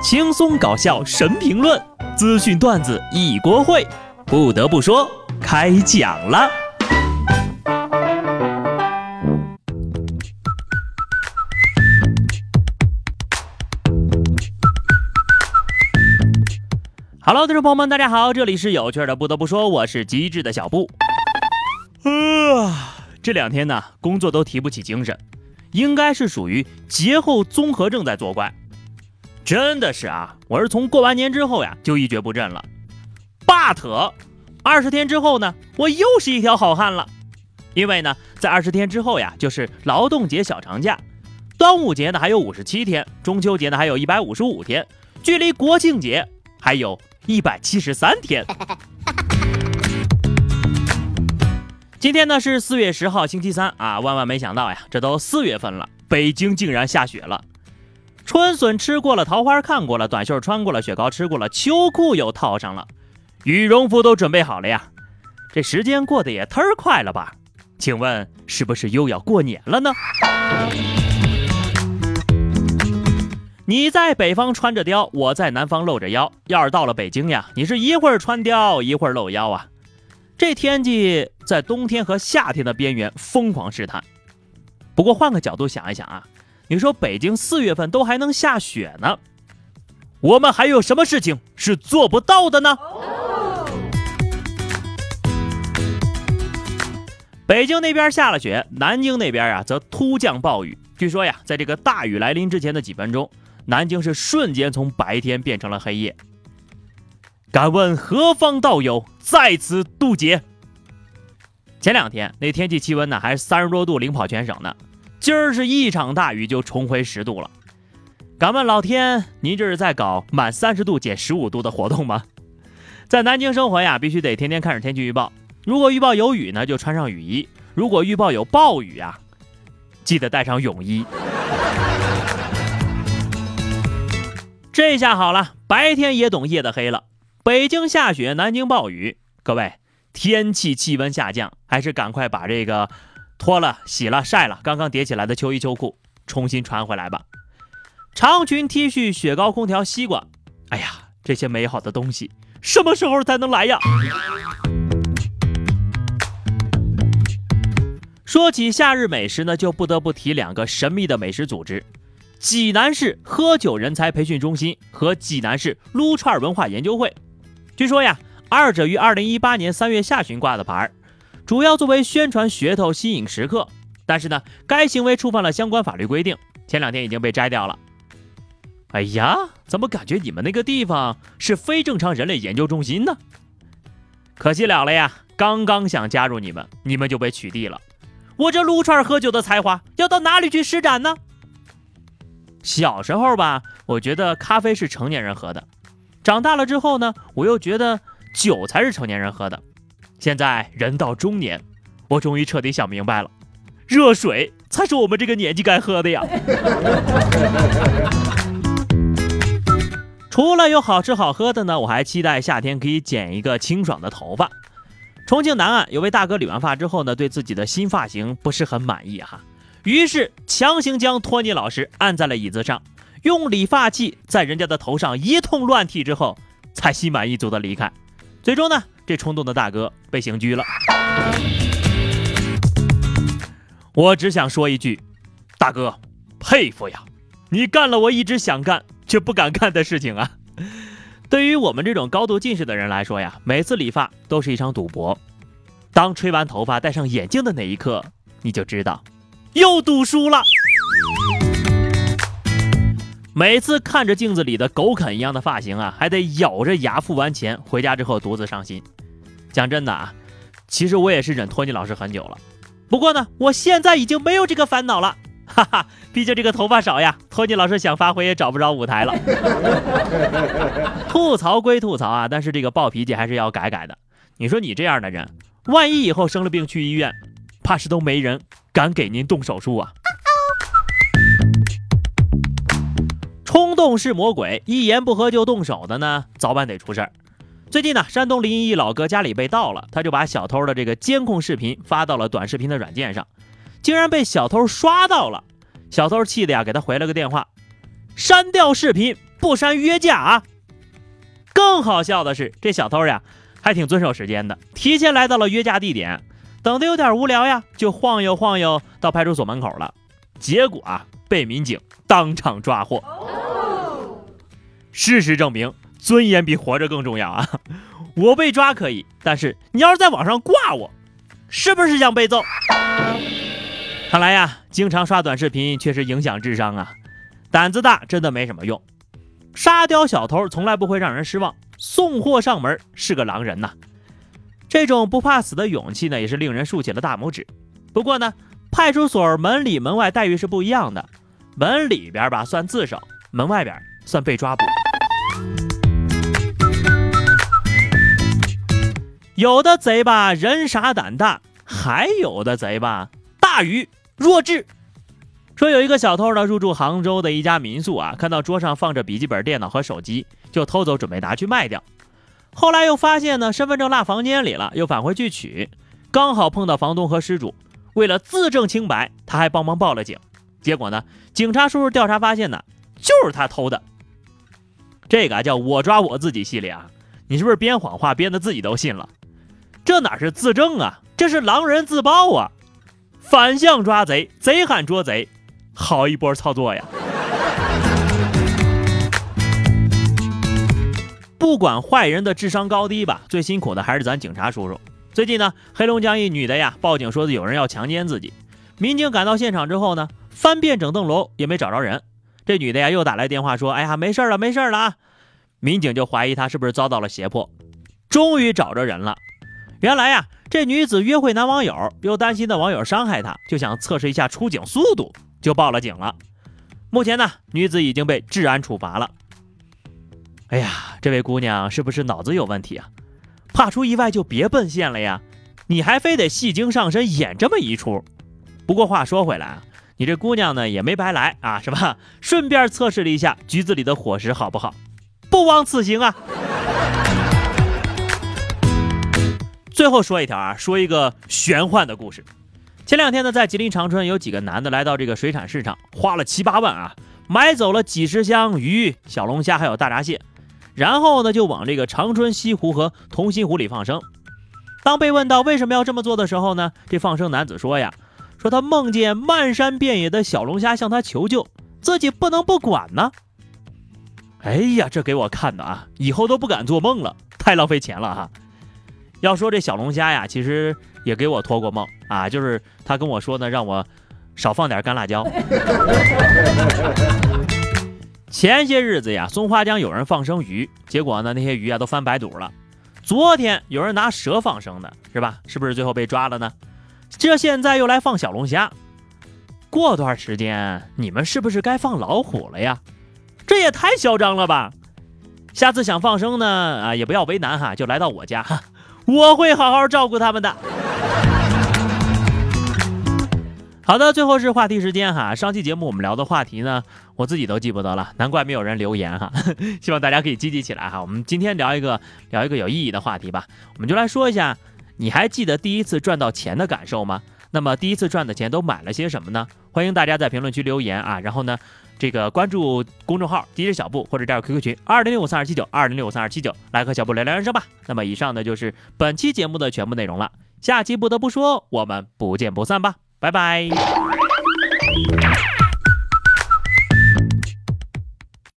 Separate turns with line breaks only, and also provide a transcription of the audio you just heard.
轻松搞笑神评论，资讯段子一锅烩。不得不说，开讲了。Hello，听众朋友们，大家好，这里是有趣的。不得不说，我是机智的小布。啊，这两天呢，工作都提不起精神，应该是属于节后综合症在作怪。真的是啊，我是从过完年之后呀就一蹶不振了。But，二十天之后呢，我又是一条好汉了。因为呢，在二十天之后呀，就是劳动节小长假，端午节呢还有五十七天，中秋节呢还有一百五十五天，距离国庆节还有一百七十三天。今天呢是四月十号，星期三啊，万万没想到呀，这都四月份了，北京竟然下雪了。春笋吃过了，桃花看过了，短袖穿过了，雪糕吃过了，秋裤又套上了，羽绒服都准备好了呀。这时间过得也忒快了吧？请问是不是又要过年了呢？你在北方穿着貂，我在南方露着腰。要是到了北京呀，你是一会儿穿貂，一会儿露腰啊。这天气在冬天和夏天的边缘疯狂试探。不过换个角度想一想啊。你说北京四月份都还能下雪呢，我们还有什么事情是做不到的呢？北京那边下了雪，南京那边啊则突降暴雨。据说呀，在这个大雨来临之前的几分钟，南京是瞬间从白天变成了黑夜。敢问何方道友在此渡劫？前两天那天气气温呢还是三十多度，领跑全省呢。今儿是一场大雨就重回十度了，敢问老天，您这是在搞满三十度减十五度的活动吗？在南京生活呀，必须得天天看着天气预报。如果预报有雨呢，就穿上雨衣；如果预报有暴雨啊，记得带上泳衣。这下好了，白天也懂夜的黑了。北京下雪，南京暴雨，各位，天气气温下降，还是赶快把这个。脱了、洗了、晒了，刚刚叠起来的秋衣秋裤，重新穿回来吧。长裙、T 恤、雪糕、空调、西瓜，哎呀，这些美好的东西什么时候才能来呀？说起夏日美食呢，就不得不提两个神秘的美食组织：济南市喝酒人才培训中心和济南市撸串文化研究会。据说呀，二者于二零一八年三月下旬挂的牌。主要作为宣传噱头，吸引食客。但是呢，该行为触犯了相关法律规定，前两天已经被摘掉了。哎呀，怎么感觉你们那个地方是非正常人类研究中心呢？可惜了了呀！刚刚想加入你们，你们就被取缔了。我这撸串喝酒的才华要到哪里去施展呢？小时候吧，我觉得咖啡是成年人喝的；长大了之后呢，我又觉得酒才是成年人喝的。现在人到中年，我终于彻底想明白了，热水才是我们这个年纪该喝的呀。除了有好吃好喝的呢，我还期待夏天可以剪一个清爽的头发。重庆南岸有位大哥理完发之后呢，对自己的新发型不是很满意哈，于是强行将托尼老师按在了椅子上，用理发器在人家的头上一通乱剃之后，才心满意足的离开。最终呢？这冲动的大哥被刑拘了。我只想说一句，大哥，佩服呀！你干了我一直想干却不敢干的事情啊！对于我们这种高度近视的人来说呀，每次理发都是一场赌博。当吹完头发戴上眼镜的那一刻，你就知道又赌输了。每次看着镜子里的狗啃一样的发型啊，还得咬着牙付完钱，回家之后独自伤心。讲真的啊，其实我也是忍托尼老师很久了，不过呢，我现在已经没有这个烦恼了，哈哈，毕竟这个头发少呀，托尼老师想发挥也找不着舞台了。吐槽归吐槽啊，但是这个暴脾气还是要改改的。你说你这样的人，万一以后生了病去医院，怕是都没人敢给您动手术啊。动是魔鬼，一言不合就动手的呢，早晚得出事儿。最近呢，山东临沂一老哥家里被盗了，他就把小偷的这个监控视频发到了短视频的软件上，竟然被小偷刷到了。小偷气的呀，给他回了个电话，删掉视频，不删约架啊！更好笑的是，这小偷呀还挺遵守时间的，提前来到了约架地点，等的有点无聊呀，就晃悠晃悠到派出所门口了。结果啊，被民警当场抓获。事实证明，尊严比活着更重要啊！我被抓可以，但是你要是在网上挂我，是不是想被揍？看来呀，经常刷短视频确实影响智商啊！胆子大真的没什么用。沙雕小偷从来不会让人失望，送货上门是个狼人呐。这种不怕死的勇气呢，也是令人竖起了大拇指。不过呢，派出所门里门外待遇是不一样的，门里边吧算自首，门外边算被抓捕。有的贼吧人傻胆大，还有的贼吧大愚弱智。说有一个小偷呢入住杭州的一家民宿啊，看到桌上放着笔记本电脑和手机，就偷走准备拿去卖掉。后来又发现呢身份证落房间里了，又返回去取，刚好碰到房东和失主。为了自证清白，他还帮忙报了警。结果呢，警察叔叔调查发现呢，就是他偷的。这个叫我抓我自己系列啊，你是不是编谎话编的自己都信了？这哪是自证啊，这是狼人自爆啊！反向抓贼，贼喊捉贼，好一波操作呀！不管坏人的智商高低吧，最辛苦的还是咱警察叔叔。最近呢，黑龙江一女的呀报警说有人要强奸自己，民警赶到现场之后呢，翻遍整栋楼也没找着人。这女的呀又打来电话说：“哎呀，没事了，没事了啊！”民警就怀疑她是不是遭到了胁迫，终于找着人了。原来呀，这女子约会男网友，又担心的网友伤害她，就想测试一下出警速度，就报了警了。目前呢，女子已经被治安处罚了。哎呀，这位姑娘是不是脑子有问题啊？怕出意外就别奔现了呀，你还非得戏精上身演这么一出。不过话说回来啊，你这姑娘呢也没白来啊，是吧？顺便测试了一下局子里的伙食好不好，不枉此行啊。最后说一条啊，说一个玄幻的故事。前两天呢，在吉林长春，有几个男的来到这个水产市场，花了七八万啊，买走了几十箱鱼、小龙虾，还有大闸蟹，然后呢，就往这个长春西湖和同心湖里放生。当被问到为什么要这么做的时候呢，这放生男子说呀，说他梦见漫山遍野的小龙虾向他求救，自己不能不管呢。哎呀，这给我看的啊，以后都不敢做梦了，太浪费钱了哈。要说这小龙虾呀，其实也给我托过梦啊，就是他跟我说呢，让我少放点干辣椒。前些日子呀，松花江有人放生鱼，结果呢，那些鱼啊都翻白肚了。昨天有人拿蛇放生的，是吧？是不是最后被抓了呢？这现在又来放小龙虾，过段时间你们是不是该放老虎了呀？这也太嚣张了吧！下次想放生呢，啊，也不要为难哈，就来到我家哈。我会好好照顾他们的。好的，最后是话题时间哈。上期节目我们聊的话题呢，我自己都记不得了，难怪没有人留言哈。希望大家可以积极起来哈。我们今天聊一个聊一个有意义的话题吧。我们就来说一下，你还记得第一次赚到钱的感受吗？那么第一次赚的钱都买了些什么呢？欢迎大家在评论区留言啊。然后呢？这个关注公众号 DJ 小布或者加入 QQ 群二零六五三二七九二零六五三二七九来和小布聊聊人生吧。那么以上呢就是本期节目的全部内容了，下期不得不说，我们不见不散吧，拜拜。